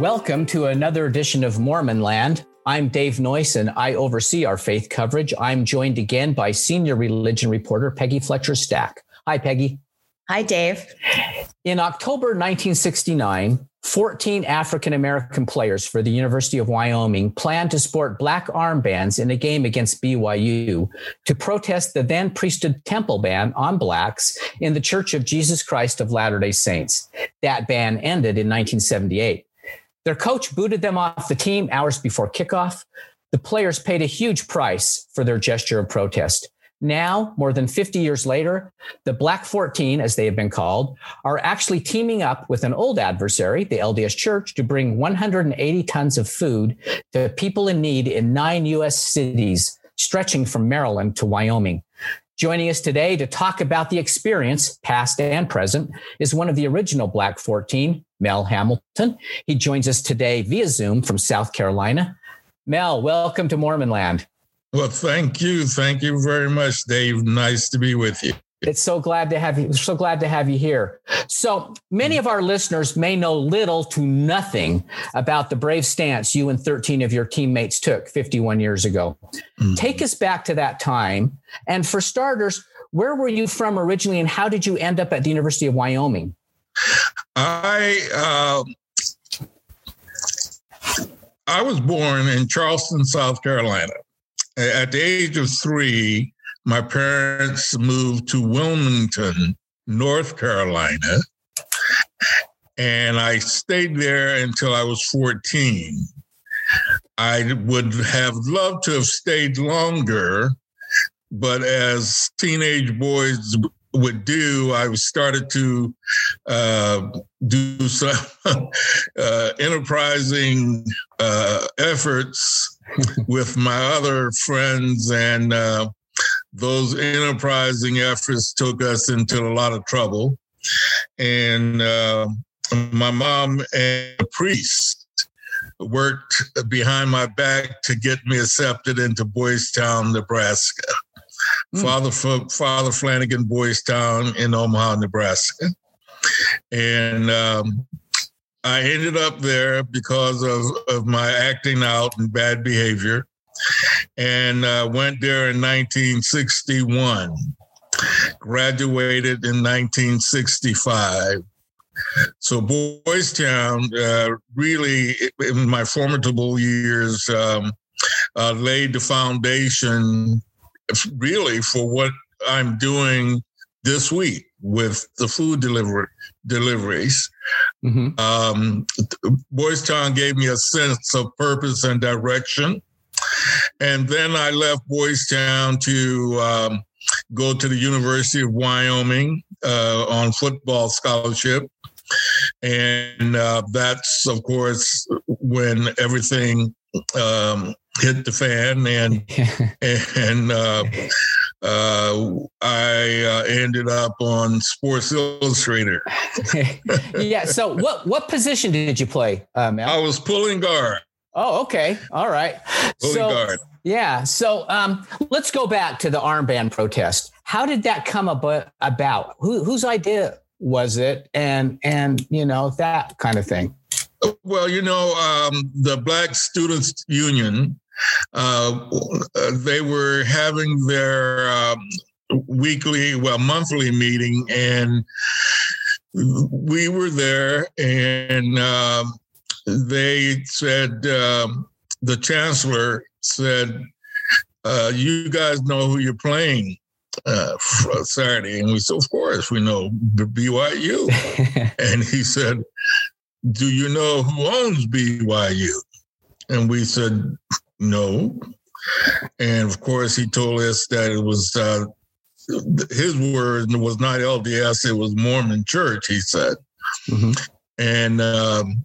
Welcome to another edition of Mormon Land. I'm Dave Noyce and I oversee our faith coverage. I'm joined again by senior religion reporter Peggy Fletcher Stack. Hi, Peggy. Hi, Dave. In October 1969, 14 African American players for the University of Wyoming planned to sport black armbands in a game against BYU to protest the then priesthood temple ban on blacks in the Church of Jesus Christ of Latter day Saints. That ban ended in 1978. Their coach booted them off the team hours before kickoff. The players paid a huge price for their gesture of protest. Now, more than 50 years later, the Black 14, as they have been called, are actually teaming up with an old adversary, the LDS Church, to bring 180 tons of food to people in need in nine U.S. cities, stretching from Maryland to Wyoming. Joining us today to talk about the experience, past and present, is one of the original Black 14, Mel Hamilton. He joins us today via Zoom from South Carolina. Mel, welcome to Mormon Land. Well, thank you. Thank you very much, Dave. Nice to be with you. It's so glad to have you. So glad to have you here. So many of our listeners may know little to nothing about the brave stance you and 13 of your teammates took 51 years ago. Mm-hmm. Take us back to that time. And for starters, where were you from originally and how did you end up at the University of Wyoming? I uh, I was born in Charleston, South Carolina. At the age of three, my parents moved to Wilmington, North Carolina, and I stayed there until I was 14. I would have loved to have stayed longer, but as teenage boys would do, I started to uh, do some uh, enterprising uh, efforts with my other friends, and uh, those enterprising efforts took us into a lot of trouble. And uh, my mom and a priest worked behind my back to get me accepted into Boys Town, Nebraska. Mm. Father Father Flanagan Boys Town in Omaha, Nebraska, and um, I ended up there because of of my acting out and bad behavior, and uh, went there in 1961. Graduated in 1965. So Boys Town uh, really, in my formidable years, um, uh, laid the foundation really for what I'm doing this week with the food delivery deliveries. Mm-hmm. Um, Boys Town gave me a sense of purpose and direction. And then I left Boys Town to um, go to the University of Wyoming uh, on football scholarship. And uh, that's, of course, when everything um, hit the fan, and and uh, uh, I uh, ended up on Sports Illustrated. yeah. So, what what position did you play, uh, Mel? I was pulling guard. Oh, okay. All right. Pulling so, guard. Yeah. So, um, let's go back to the armband protest. How did that come about? about? Who, whose idea was it? And and you know that kind of thing. Well, you know, um, the Black Students Union uh, they were having their um, weekly, well, monthly meeting, and we were there, and uh, they said, um, the chancellor said, uh, You guys know who you're playing. Uh, Saturday, and we said, "Of course, we know BYU." and he said, "Do you know who owns BYU?" And we said, no. And of course, he told us that it was uh, his word was not LDS, it was Mormon Church, he said. Mm-hmm. And um,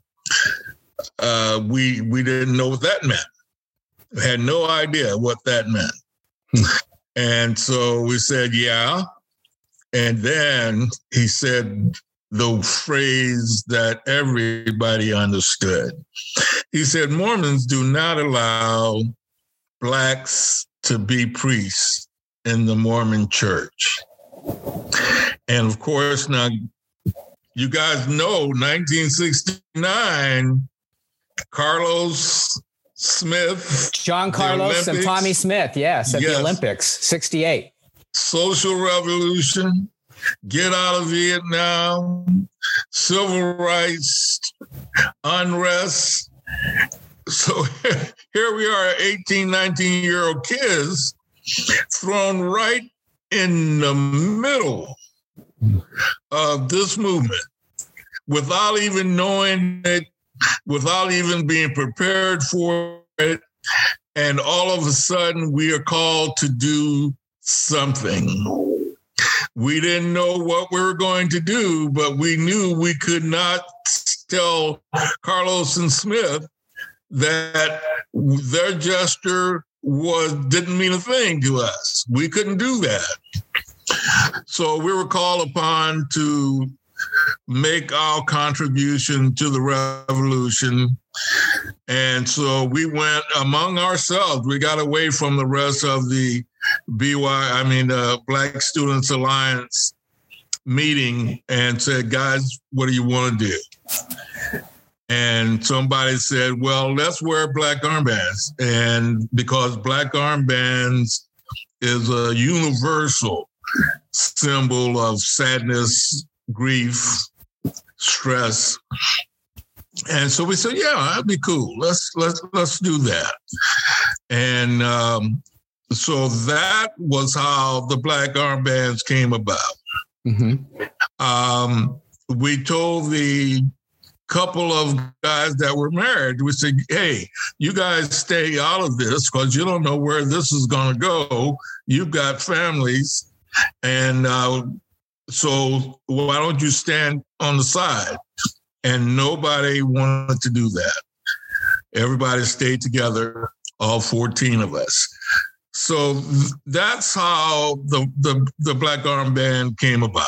uh, we, we didn't know what that meant. We had no idea what that meant. Hmm. and so we said, yeah. And then he said, the phrase that everybody understood. He said, Mormons do not allow blacks to be priests in the Mormon church. And of course, now you guys know 1969 Carlos Smith, John Carlos and Tommy Smith, yes, at yes. the Olympics, 68. Social revolution, get out of Vietnam, civil rights, unrest. So here we are, 18, 19 year old kids thrown right in the middle of this movement without even knowing it, without even being prepared for it. And all of a sudden, we are called to do something. We didn't know what we were going to do, but we knew we could not tell Carlos and Smith that their gesture was didn't mean a thing to us. We couldn't do that. So we were called upon to make our contribution to the revolution. And so we went among ourselves. We got away from the rest of the BY, I mean, the Black Students Alliance meeting and said, guys, what do you want to do? And somebody said, well, let's wear black armbands. And because black armbands is a universal symbol of sadness, grief, stress. And so we said, yeah, that'd be cool. Let's let's let's do that. And um, so that was how the black armbands came about. Mm-hmm. Um, we told the couple of guys that were married, we said, hey, you guys stay out of this because you don't know where this is going to go. You've got families. And uh, so why don't you stand on the side? And nobody wanted to do that. Everybody stayed together, all 14 of us. So that's how the, the, the Black Armband came about.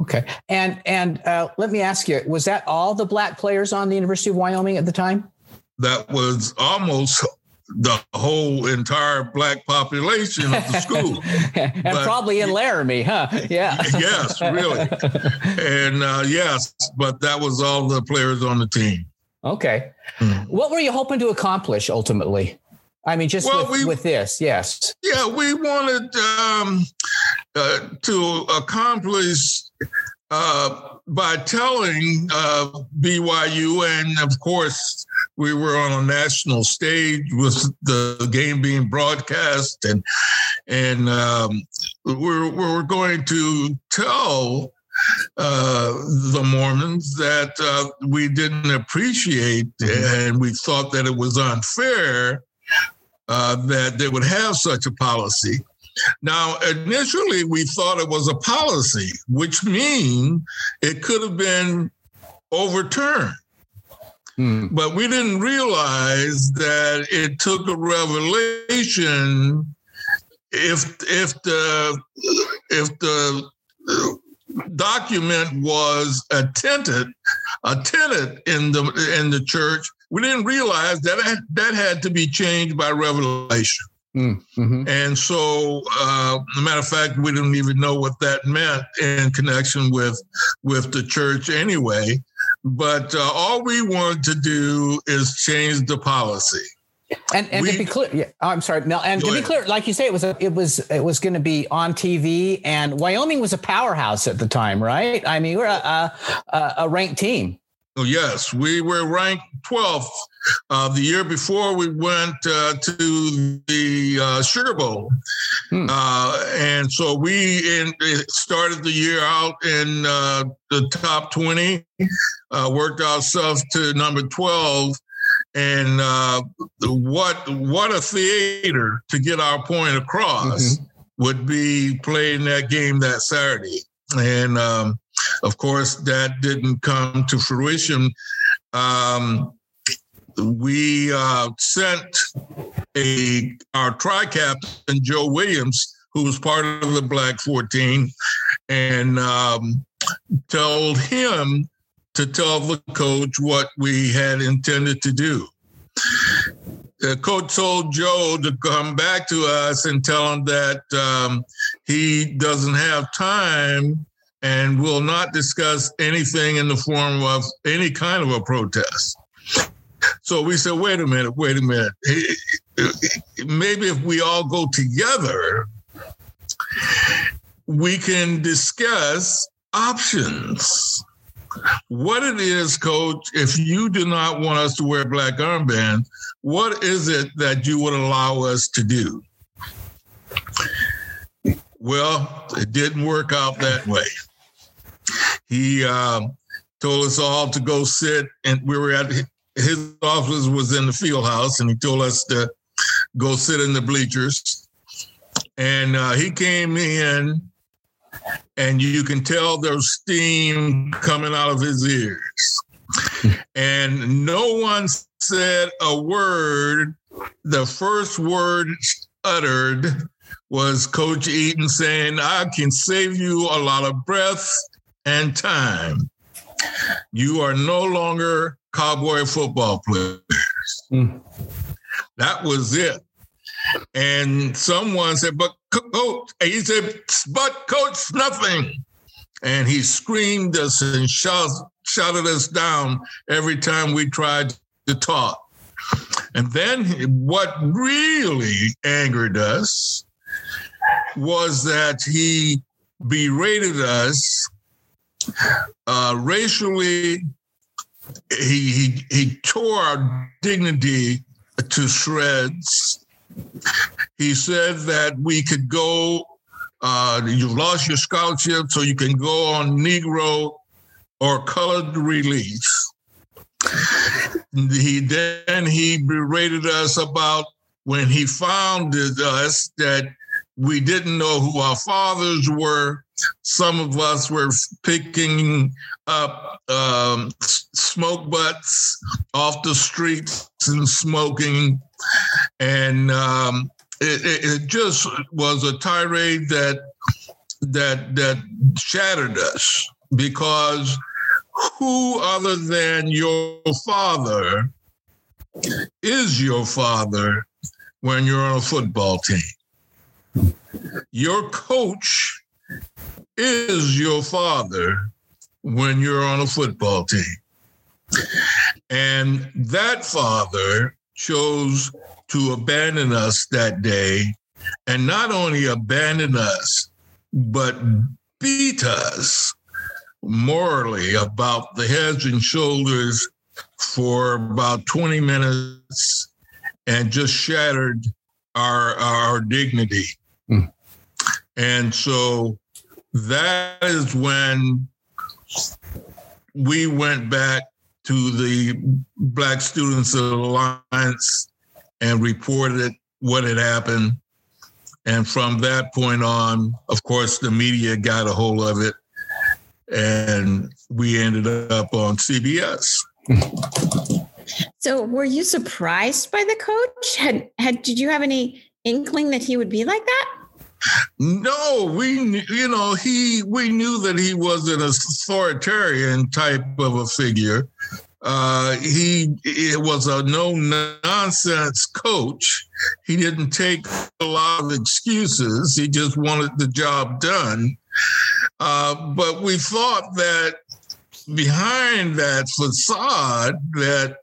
Okay, and and uh, let me ask you: Was that all the black players on the University of Wyoming at the time? That was almost the whole entire black population of the school, and but, probably in Laramie, huh? Yeah. yes, really, and uh, yes, but that was all the players on the team. Okay, mm-hmm. what were you hoping to accomplish ultimately? I mean, just well, with, we, with, this, yes. Yeah, we wanted um, uh, to accomplish uh, by telling uh, BYU, and of course, we were on a national stage with the game being broadcast, and and um, we're we're going to tell uh, the Mormons that uh, we didn't appreciate, mm-hmm. and we thought that it was unfair uh, that they would have such a policy. Now, initially, we thought it was a policy, which means it could have been overturned. Hmm. But we didn't realize that it took a revelation if if the if the document was attended attended in the in the church we didn't realize that that had to be changed by revelation. Mm, mm-hmm. And so, uh, a matter of fact, we didn't even know what that meant in connection with with the church anyway. But uh, all we wanted to do is change the policy. And and we, to be clear, yeah, oh, I'm sorry, Mel. And to ahead. be clear, like you say, it was a, it was it was going to be on TV, and Wyoming was a powerhouse at the time, right? I mean, we're a, a, a ranked team. Oh, yes, we were ranked 12th. Uh, the year before, we went uh, to the uh, Sugar Bowl. Hmm. Uh, and so we in, started the year out in uh, the top 20, uh, worked ourselves to number 12. And what what a theater to get our point across mm-hmm. would be playing that game that Saturday. And um, of course, that didn't come to fruition. Um, we uh, sent a our tri captain Joe Williams, who was part of the Black 14, and um, told him to tell the coach what we had intended to do. The coach told Joe to come back to us and tell him that um, he doesn't have time and will not discuss anything in the form of any kind of a protest. so we said, wait a minute, wait a minute. Maybe if we all go together, we can discuss options. What it is, coach, if you do not want us to wear black armbands, what is it that you would allow us to do? Well, it didn't work out that way. He um, told us all to go sit, and we were at his office was in the field house, and he told us to go sit in the bleachers. And uh, he came in, and you can tell there's steam coming out of his ears. and no one said a word. The first word uttered was Coach Eaton saying, I can save you a lot of breath and time. You are no longer cowboy football players. Mm. That was it. And someone said, but coach, he said, but coach, nothing. And he screamed us and shout, shouted us down every time we tried to talk. And then what really angered us was that he berated us uh, racially. He, he he tore our dignity to shreds. He said that we could go. Uh, you've lost your scholarship, so you can go on Negro or colored relief. He then he berated us about when he founded us that we didn't know who our fathers were. Some of us were picking up um, smoke butts off the streets and smoking. And um, it, it, just was a tirade that that that shattered us because who other than your father is your father when you're on a football team? Your coach is your father when you're on a football team. And that father chose to abandon us that day and not only abandon us, but beat us morally about the heads and shoulders for about 20 minutes and just shattered our our dignity Mm. And so that is when we went back to the Black Students Alliance and reported what had happened. And from that point on, of course, the media got a hold of it and we ended up on CBS. So were you surprised by the coach? Had had did you have any inkling that he would be like that? No, we you know he we knew that he was an authoritarian type of a figure. Uh, he it was a no nonsense coach. He didn't take a lot of excuses. He just wanted the job done. Uh, but we thought that behind that facade, that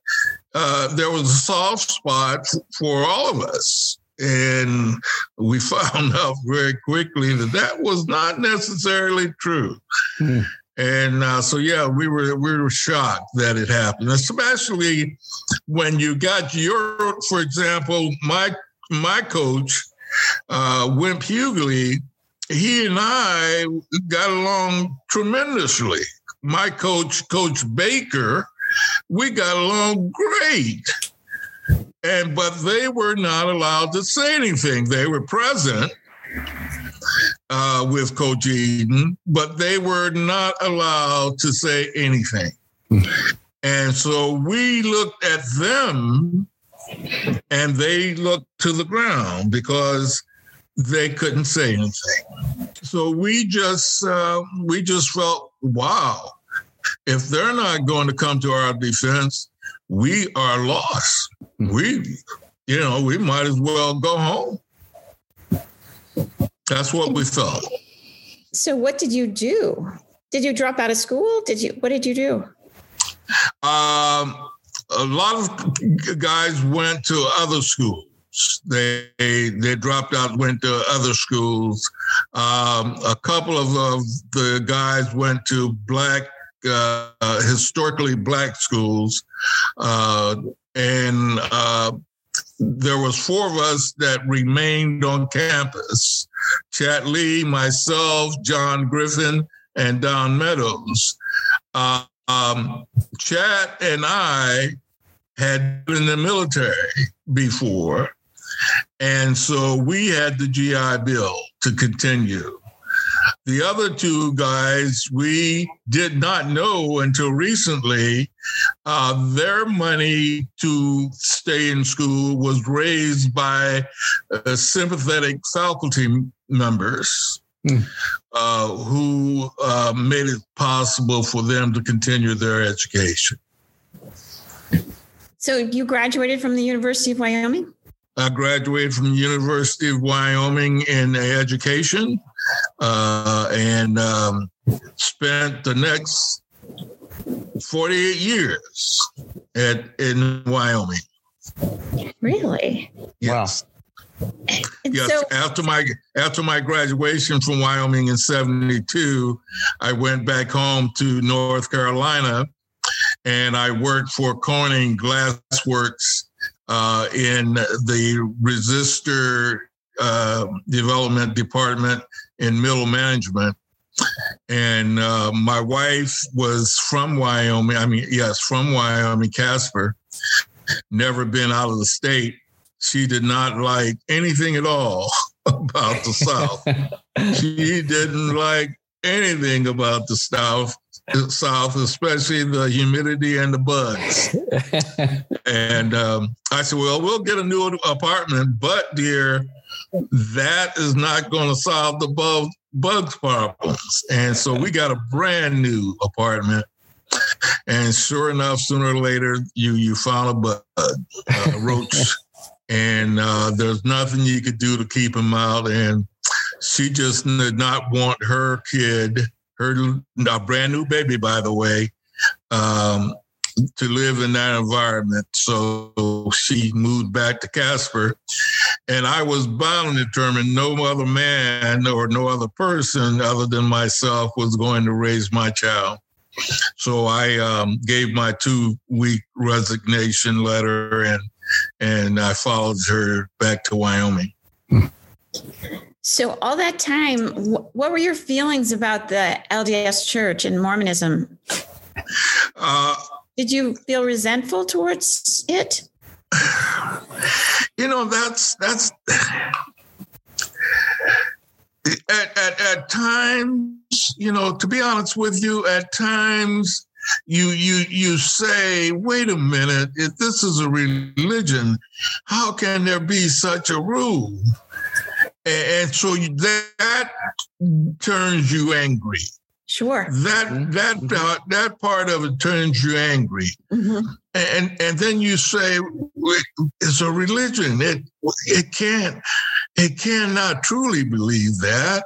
uh, there was a soft spot for all of us. And we found out very quickly that that was not necessarily true. Hmm. And uh, so, yeah, we were we were shocked that it happened, especially when you got your, for example, my my coach, uh, Wimp Hughley, he and I got along tremendously. My coach, Coach Baker, we got along great. And but they were not allowed to say anything. They were present uh, with Coach Eaton, but they were not allowed to say anything. and so we looked at them and they looked to the ground because they couldn't say anything. So we just uh, we just felt, wow, if they're not going to come to our defense, we are lost. We, you know, we might as well go home. That's what we felt. So, what did you do? Did you drop out of school? Did you? What did you do? Um, a lot of guys went to other schools. They they dropped out, went to other schools. Um, a couple of, of, the guys went to black, uh, historically black schools, uh, and uh, there was four of us that remained on campus. Chat Lee, myself, John Griffin, and Don Meadows. Uh, um, Chat and I had been in the military before. And so we had the GI Bill to continue. The other two guys, we did not know until recently. Uh, their money to stay in school was raised by uh, sympathetic faculty members. Mm. Uh, who uh, made it possible for them to continue their education. So you graduated from the University of Wyoming? I graduated from the University of Wyoming in education uh, and um, spent the next 48 years at in Wyoming. Really? Yes. Wow. yes. So- after my after my graduation from Wyoming in 72, I went back home to North Carolina and I worked for Corning Glassworks uh, in the resistor uh, development department in middle management. And uh, my wife was from Wyoming. I mean, yes, from Wyoming, Casper. Never been out of the state. She did not like anything at all about the South. she didn't like anything about the South south, especially the humidity and the bugs. and um, I said, well, we'll get a new apartment, but dear, that is not going to solve the bug, bugs problems. And so we got a brand new apartment. And sure enough, sooner or later, you you found a bug, a roach, and uh, there's nothing you could do to keep him out. And she just did not want her kid her a brand new baby, by the way, um, to live in that environment. So she moved back to Casper. And I was bound and determined no other man or no other person other than myself was going to raise my child. So I um, gave my two week resignation letter and and I followed her back to Wyoming. So, all that time, what were your feelings about the LDS Church and Mormonism? Uh, Did you feel resentful towards it? You know, that's that's at, at, at times, you know, to be honest with you, at times you you you say, wait a minute, if this is a religion, how can there be such a rule? and so that turns you angry. Sure. That mm-hmm. that uh, that part of it turns you angry, mm-hmm. and and then you say it's a religion. It it can't it cannot truly believe that.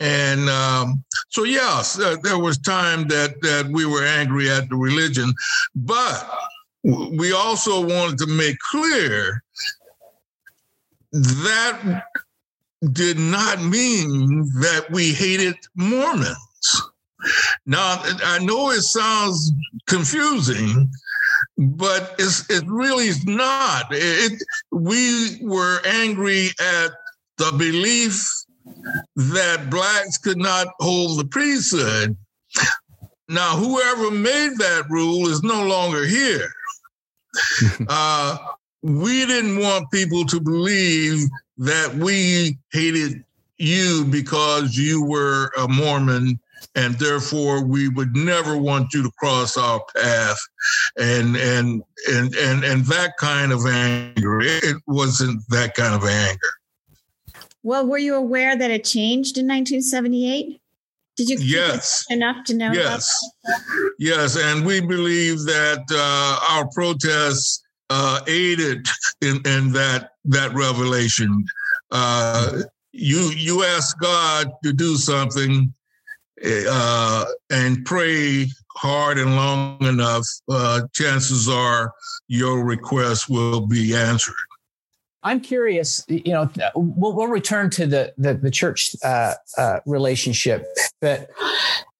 And um, so, yes, uh, there was time that that we were angry at the religion, but we also wanted to make clear that did not mean that we hated Mormons. Now, I know it sounds confusing, but it's, it really is not. It, we were angry at the belief that blacks could not hold the priesthood. Now, whoever made that rule is no longer here. uh, we didn't want people to believe that we hated you because you were a Mormon and therefore we would never want you to cross our path. And and and and and that kind of anger it wasn't that kind of anger. Well were you aware that it changed in 1978 did you yes. enough to know yes. Yes and we believe that uh, our protests uh, aided in, in that that revelation. Uh, you you ask God to do something, uh, and pray hard and long enough, uh, chances are your request will be answered. I'm curious, you know, we'll, we'll return to the, the, the church uh, uh, relationship, but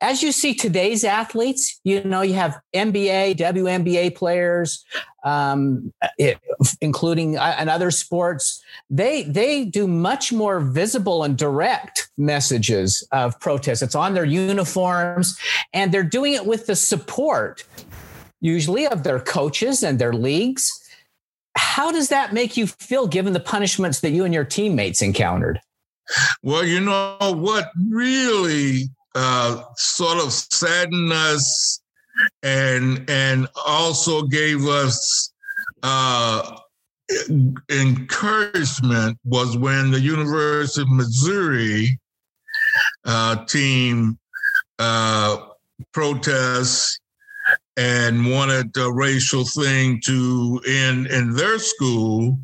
as you see today's athletes, you know, you have NBA, WNBA players, um, it, including uh, and other sports. They they do much more visible and direct messages of protest. It's on their uniforms, and they're doing it with the support, usually of their coaches and their leagues how does that make you feel given the punishments that you and your teammates encountered? Well, you know what really uh, sort of saddened us and and also gave us uh, encouragement was when the University of Missouri uh, team uh, protests and wanted a racial thing to end in their school.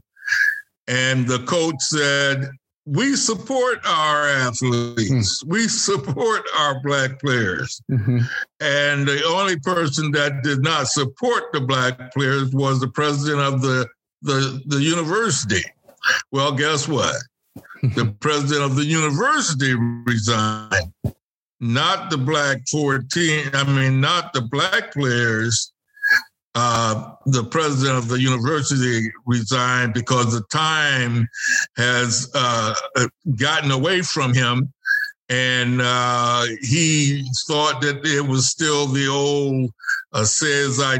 And the coach said, We support our athletes, mm. we support our Black players. Mm-hmm. And the only person that did not support the Black players was the president of the, the, the university. Well, guess what? the president of the university resigned not the black 14, I mean, not the black players. Uh, the president of the university resigned because the time has uh, gotten away from him. And uh, he thought that it was still the old uh, say as I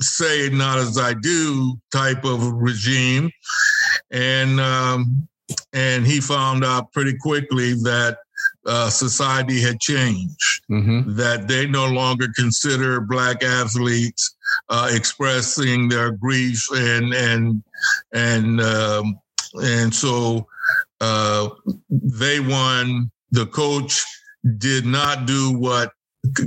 say, not as I do type of regime. And um, and he found out pretty quickly that uh, society had changed, mm-hmm. that they no longer consider black athletes uh, expressing their grief and and and um, and so uh, they won. The coach did not do what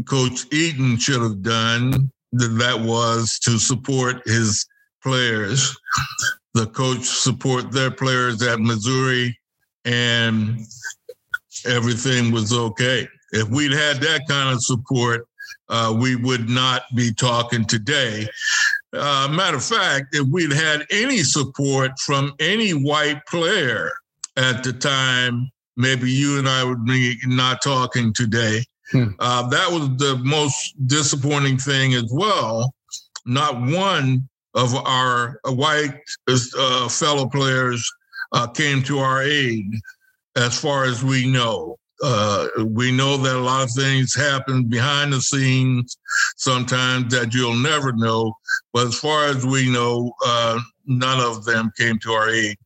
Coach Eaton should have done. That was to support his players. The coach support their players at Missouri and everything was okay. If we'd had that kind of support, uh, we would not be talking today. Uh, matter of fact, if we'd had any support from any white player at the time, maybe you and I would be not talking today. Hmm. Uh, that was the most disappointing thing as well. Not one of our white uh, fellow players uh, came to our aid as far as we know. Uh, we know that a lot of things happen behind the scenes sometimes that you'll never know. But as far as we know, uh, none of them came to our aid.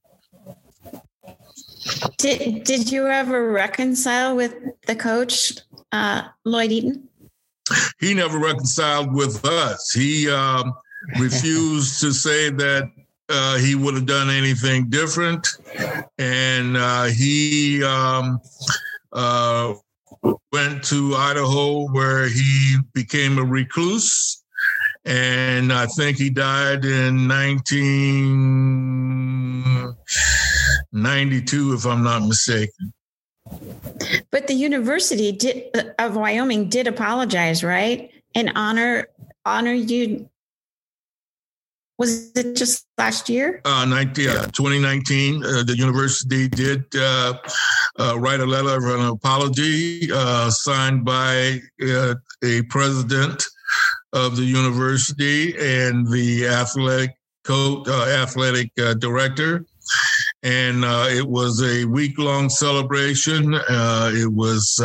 Did, did you ever reconcile with the coach, uh, Lloyd Eaton? He never reconciled with us. He um, refused to say that uh, he would have done anything different. And uh, he um, uh, went to Idaho where he became a recluse. And I think he died in 1992, if I'm not mistaken. But the University did, of Wyoming did apologize, right? And honor honor you was it just last year? Uh, 19, uh, 2019, uh, the university did uh, uh, write a letter of an apology uh, signed by uh, a president of the university and the athletic coach, athletic director. And it was a week long celebration. it was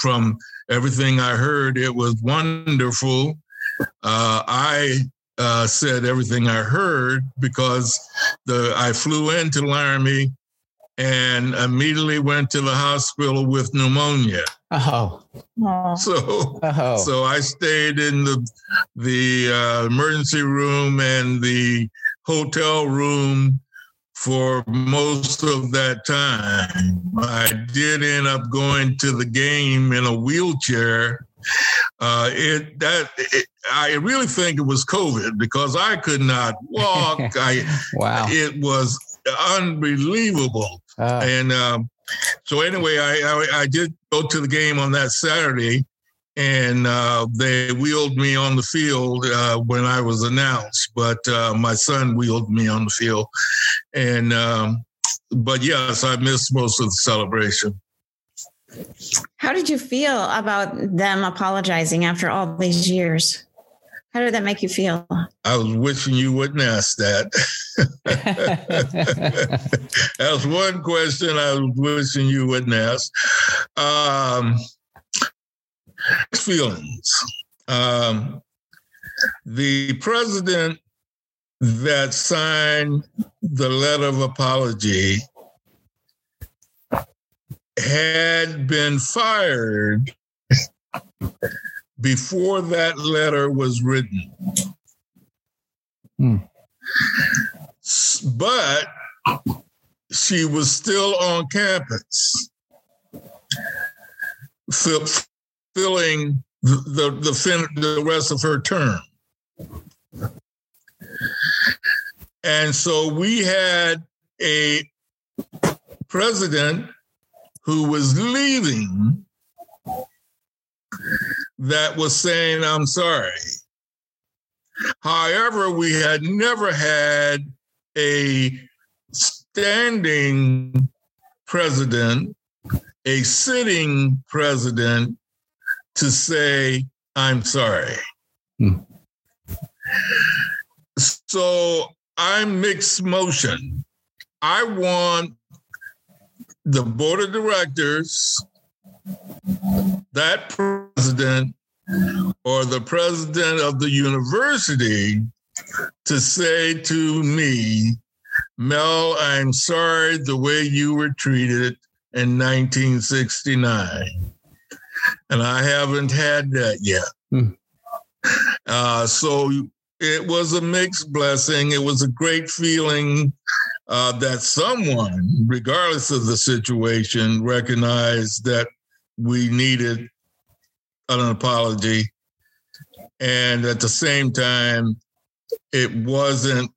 from everything I heard, it was wonderful. I uh, said everything I heard because the I flew into Laramie and immediately went to the hospital with pneumonia. Oh. So oh. so I stayed in the the uh, emergency room and the hotel room for most of that time. I did end up going to the game in a wheelchair uh, it that it, I really think it was COVID because I could not walk. I wow, it was unbelievable. Uh. And um, so anyway, I, I, I did go to the game on that Saturday, and uh, they wheeled me on the field uh, when I was announced. But uh, my son wheeled me on the field, and um, but yes, I missed most of the celebration. How did you feel about them apologizing after all these years? How did that make you feel? I was wishing you wouldn't ask that. that was one question I was wishing you wouldn't ask. Um, feelings. Um, the president that signed the letter of apology had been fired before that letter was written. Hmm. But she was still on campus, filling the, the, the, the rest of her term. And so we had a president who was leaving that was saying, I'm sorry. However, we had never had a standing president, a sitting president to say, I'm sorry. Hmm. So I'm mixed motion. I want the board of directors, that president, or the president of the university to say to me, Mel, I'm sorry the way you were treated in 1969. And I haven't had that yet. Hmm. Uh, so it was a mixed blessing. It was a great feeling uh, that someone, regardless of the situation, recognized that we needed an apology. And at the same time, it wasn't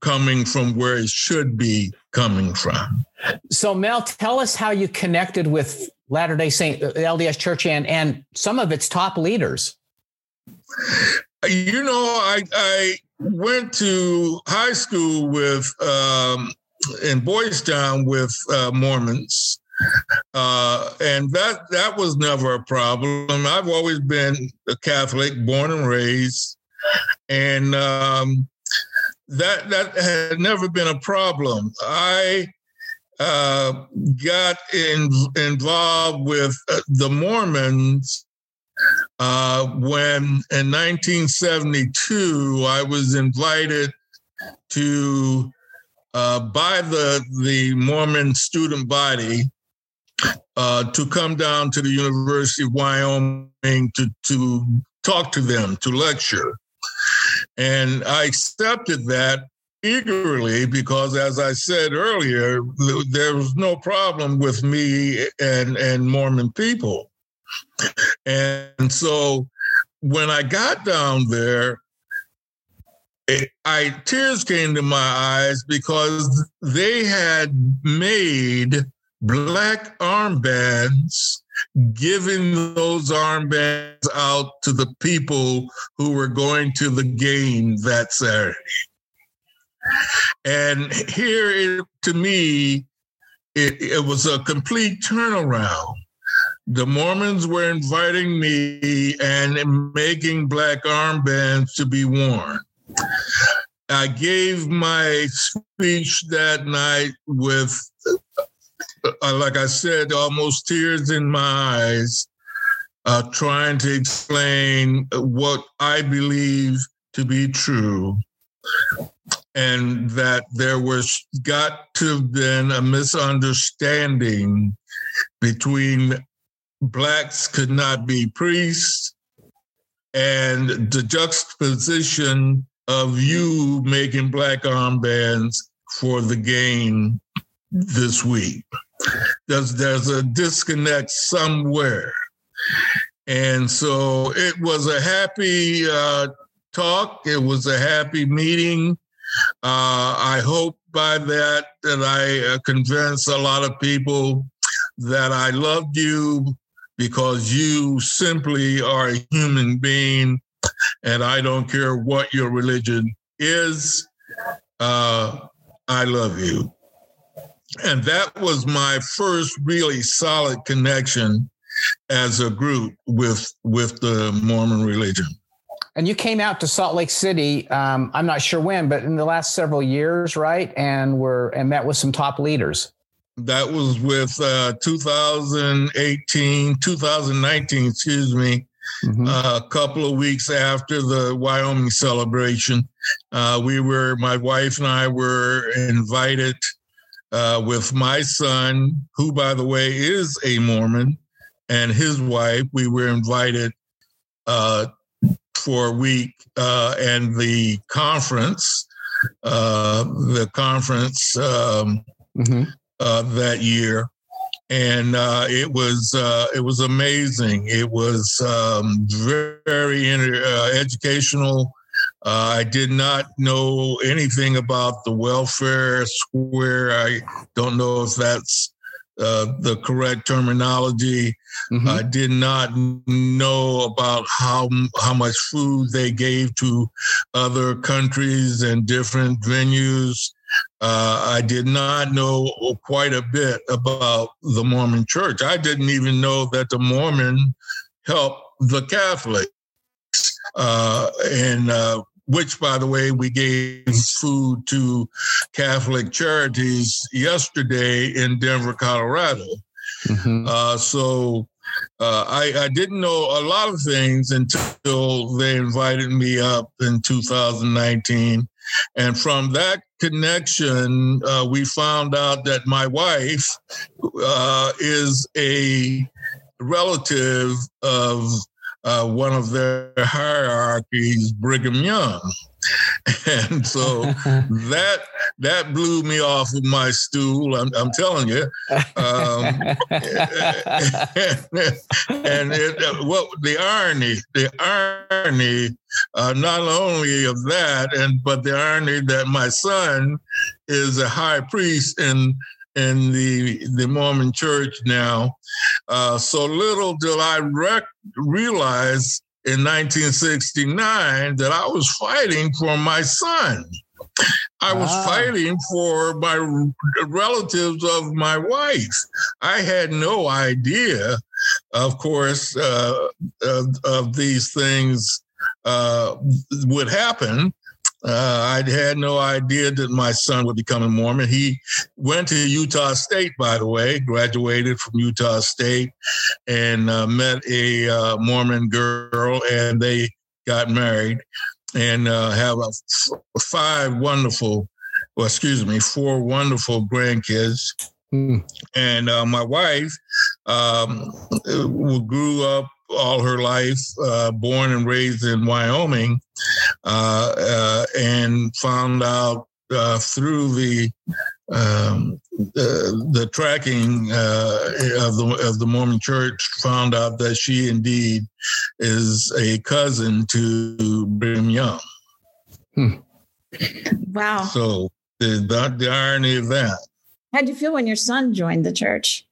coming from where it should be coming from. So, Mel, tell us how you connected with Latter day Saint LDS Church and, and some of its top leaders. You know, I, I went to high school with um, in Boys Town with uh, Mormons, uh, and that that was never a problem. I've always been a Catholic, born and raised, and um, that that had never been a problem. I uh, got in, involved with uh, the Mormons uh, when in 1972 I was invited to uh, by the the Mormon student body uh, to come down to the University of Wyoming to to talk to them to lecture, and I accepted that eagerly because, as I said earlier, there was no problem with me and and Mormon people. And so when I got down there, it, I tears came to my eyes because they had made black armbands, giving those armbands out to the people who were going to the game that Saturday. And here, to me, it, it was a complete turnaround the Mormons were inviting me and making black armbands to be worn. I gave my speech that night with, uh, like I said, almost tears in my eyes, uh, trying to explain what I believe to be true. And that there was got to have been a misunderstanding between blacks could not be priests, and the juxtaposition of you making black armbands for the game this week. There's, there's a disconnect somewhere. And so it was a happy uh, talk. It was a happy meeting. Uh, I hope by that that I uh, convince a lot of people that I loved you because you simply are a human being, and I don't care what your religion is. Uh, I love you. And that was my first really solid connection as a group with with the Mormon religion. And you came out to Salt Lake City. Um, I'm not sure when, but in the last several years, right? And were and met with some top leaders. That was with uh, 2018, 2019, excuse me. Mm-hmm. Uh, a couple of weeks after the Wyoming celebration, uh, we were my wife and I were invited uh, with my son, who, by the way, is a Mormon, and his wife. We were invited uh, for a week, uh, and the conference, uh, the conference um, mm-hmm. Uh, that year, and uh, it was uh, it was amazing. It was um, very, very inter- educational. I did not know anything about the welfare square. I don't know if that's uh, the correct terminology. Mm-hmm. I did not know about how how much food they gave to other countries and different venues. Uh, I did not know quite a bit about the Mormon Church. I didn't even know that the Mormon helped the Catholics. Uh, and uh, which, by the way, we gave food to Catholic charities yesterday in Denver, Colorado. Mm-hmm. Uh, so uh, I, I, didn't know a lot of things until they invited me up in 2019. And from that connection, uh, we found out that my wife uh, is a relative of uh, one of their hierarchies, Brigham Young. And so that that blew me off of my stool. I'm, I'm telling you. Um, and it, uh, what the irony, the irony, uh, not only of that, and but the irony that my son is a high priest in in the the Mormon Church now. Uh, so little did I rec- realize in 1969 that I was fighting for my son. I was ah. fighting for my relatives of my wife. I had no idea, of course, uh, of, of, these things uh, would happen. Uh, I had no idea that my son would become a Mormon. He went to Utah State, by the way, graduated from Utah State, and uh, met a uh, Mormon girl, and they got married and uh, have f- five wonderful, well, excuse me, four wonderful grandkids. Mm. And uh, my wife um, grew up all her life, uh, born and raised in Wyoming, uh, uh, and found out uh, through the um, the, the, tracking uh, of the of the Mormon Church, found out that she indeed is a cousin to Brigham Young. Hmm. Wow! So the, the the irony of that. How did you feel when your son joined the church?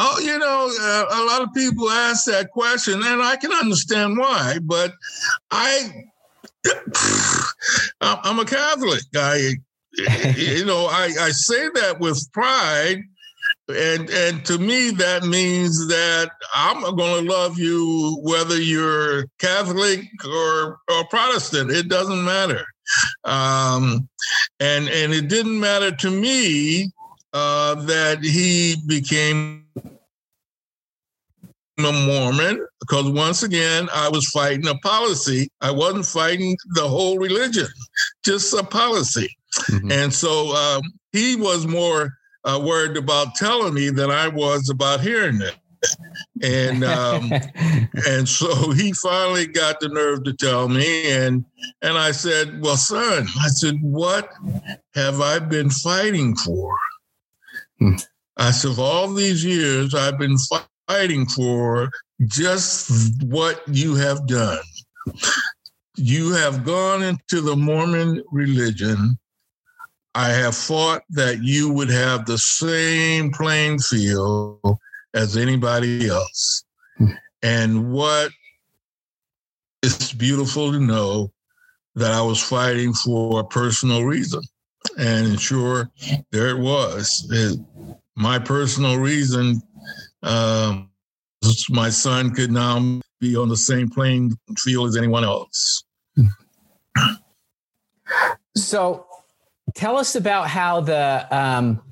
Oh, you know, uh, a lot of people ask that question, and I can understand why. But I, I'm a Catholic. I, you know, I, I say that with pride, and and to me that means that I'm going to love you whether you're Catholic or or Protestant. It doesn't matter. Um, and and it didn't matter to me uh, that he became a Mormon because once again, I was fighting a policy. I wasn't fighting the whole religion, just a policy. Mm-hmm. And so um, he was more uh, worried about telling me than I was about hearing it. and um, and so he finally got the nerve to tell me, and and I said, "Well, son," I said, "What have I been fighting for?" Hmm. I said, "For all these years, I've been fighting for just what you have done. You have gone into the Mormon religion. I have fought that you would have the same playing field as anybody else. And what it's beautiful to know that I was fighting for a personal reason. And sure, there it was. It, my personal reason, um, my son could now be on the same playing field as anyone else. So, tell us about how the um,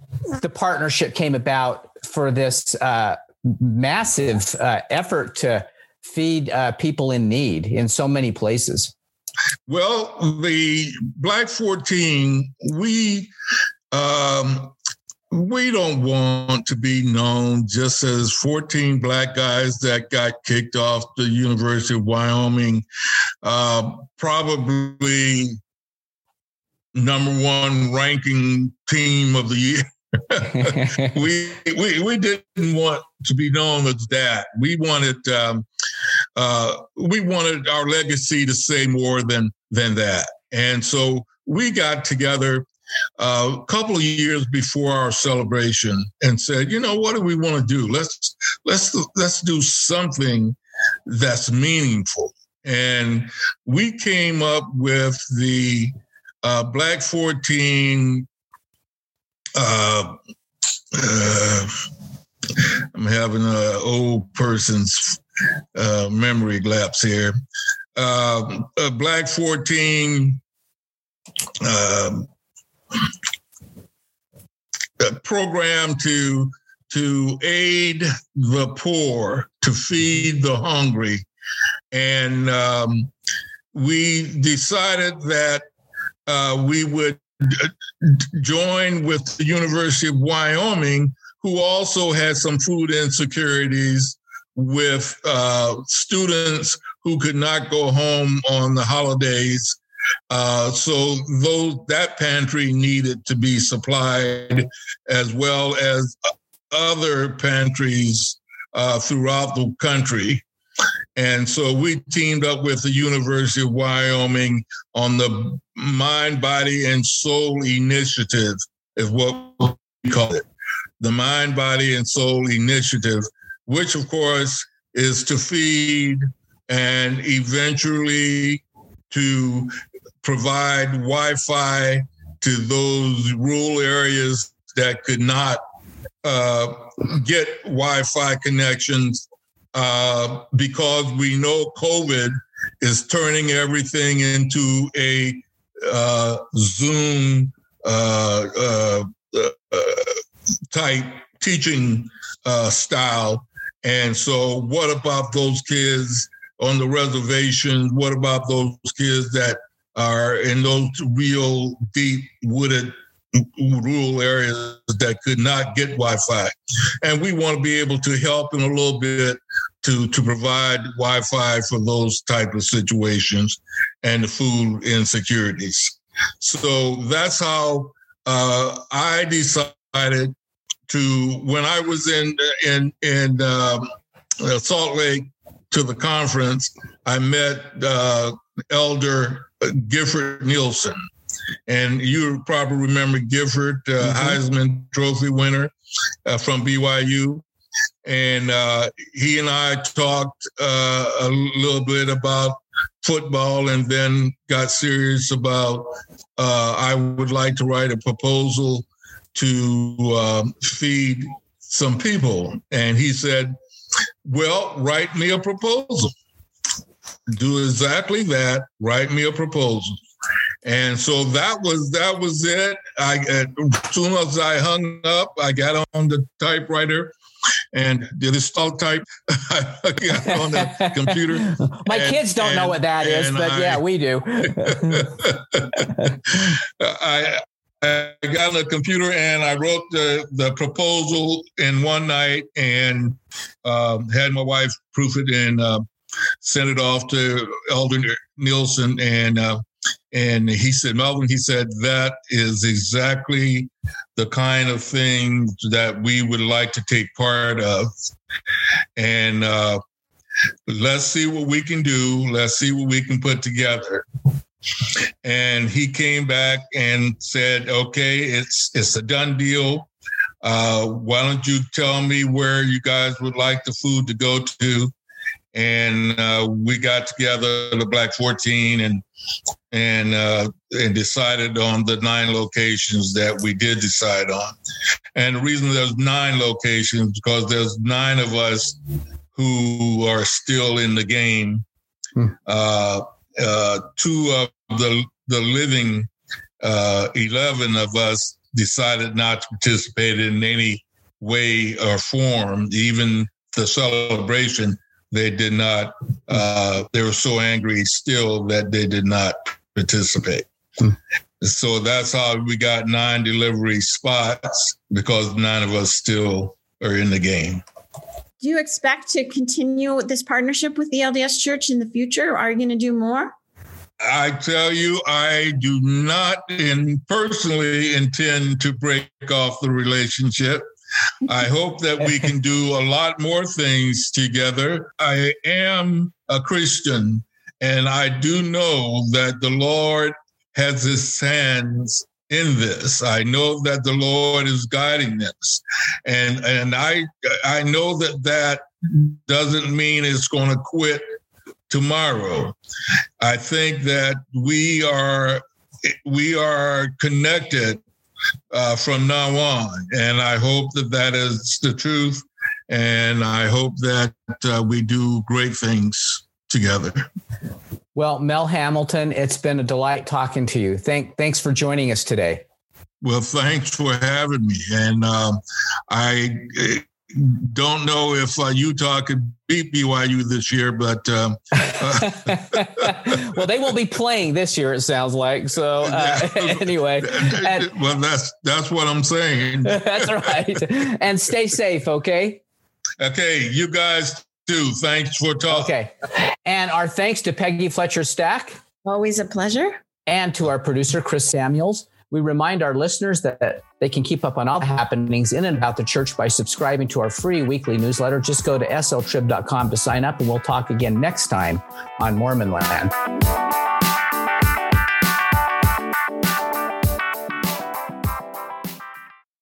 the partnership came about for this uh, massive uh, effort to feed uh, people in need in so many places. Well, the Black 14, we um, we don't want to be known just as 14 black guys that got kicked off the University of Wyoming. Uh, probably number one ranking team of the year. we, we we didn't want to be known as that. We wanted um, uh, we wanted our legacy to say more than than that, and so we got together a couple of years before our celebration and said, you know, what do we want to do? Let's let's let's do something that's meaningful. And we came up with the uh, Black 14. Uh, uh, I'm having an old person's uh, memory lapse here. Uh, Black 14 um, program to to aid the poor, to feed the hungry, and um, we decided that uh, we would join with the University of Wyoming, who also had some food insecurities with uh, students who could not go home on the holidays uh, so that pantry needed to be supplied, as well as other pantries uh, throughout the country. And so we teamed up with the University of Wyoming on the Mind, Body, and Soul Initiative, is what we call it. The Mind, Body, and Soul Initiative, which of course is to feed and eventually to provide Wi-Fi to those rural areas that could not uh, get Wi-Fi connections uh, because we know COVID is turning everything into a uh, Zoom uh, uh, uh, type teaching style. And so, what about those kids on the reservations? What about those kids that are in those real deep wooded rural areas that could not get Wi-Fi, and we want to be able to help in a little bit to to provide Wi-Fi for those type of situations and the food insecurities. So that's how uh, I decided to when I was in in in um, Salt Lake to the conference. I met uh, Elder Gifford Nielsen. And you probably remember Gifford, uh, mm-hmm. Heisman Trophy winner uh, from BYU. And uh, he and I talked uh, a little bit about football and then got serious about uh, I would like to write a proposal to um, feed some people. And he said, Well, write me a proposal do exactly that. Write me a proposal. And so that was that was it. I as soon as I hung up, I got on the typewriter and did a start type. I got on the computer. My and, kids don't and, know what that is, but I, yeah, we do. I I got on the computer and I wrote the, the proposal in one night and um, had my wife proof it in uh, sent it off to Elder Nielsen, and uh, and he said, Melvin, he said that is exactly the kind of thing that we would like to take part of, and uh, let's see what we can do. Let's see what we can put together. and he came back and said, "Okay, it's it's a done deal. Uh, why don't you tell me where you guys would like the food to go to?" And uh, we got together, the Black 14, and and uh, and decided on the nine locations that we did decide on. And the reason there's nine locations because there's nine of us who are still in the game. Hmm. Uh, uh, two of the the living uh, eleven of us decided not to participate in any way or form, even the celebration. They did not. Uh, they were so angry still that they did not participate. Hmm. So that's how we got nine delivery spots because nine of us still are in the game. Do you expect to continue this partnership with the LDS Church in the future? Are you going to do more? I tell you, I do not in personally intend to break off the relationship. I hope that we can do a lot more things together. I am a Christian, and I do know that the Lord has his hands in this. I know that the Lord is guiding this. And and I I know that that doesn't mean it's going to quit tomorrow. I think that we are we are connected uh, from now on, and I hope that that is the truth. And I hope that uh, we do great things together. Well, Mel Hamilton, it's been a delight talking to you. Thank, thanks for joining us today. Well, thanks for having me. And um, I don't know if uh, Utah could beat BYU this year, but um, uh, well, they won't be playing this year. It sounds like so. Uh, anyway, and, well, that's that's what I'm saying. that's right. And stay safe, okay? Okay, you guys too. Thanks for talking. Okay, and our thanks to Peggy Fletcher Stack. Always a pleasure. And to our producer Chris Samuels. We remind our listeners that they can keep up on all the happenings in and about the church by subscribing to our free weekly newsletter. Just go to sltrib.com to sign up, and we'll talk again next time on Mormon Land.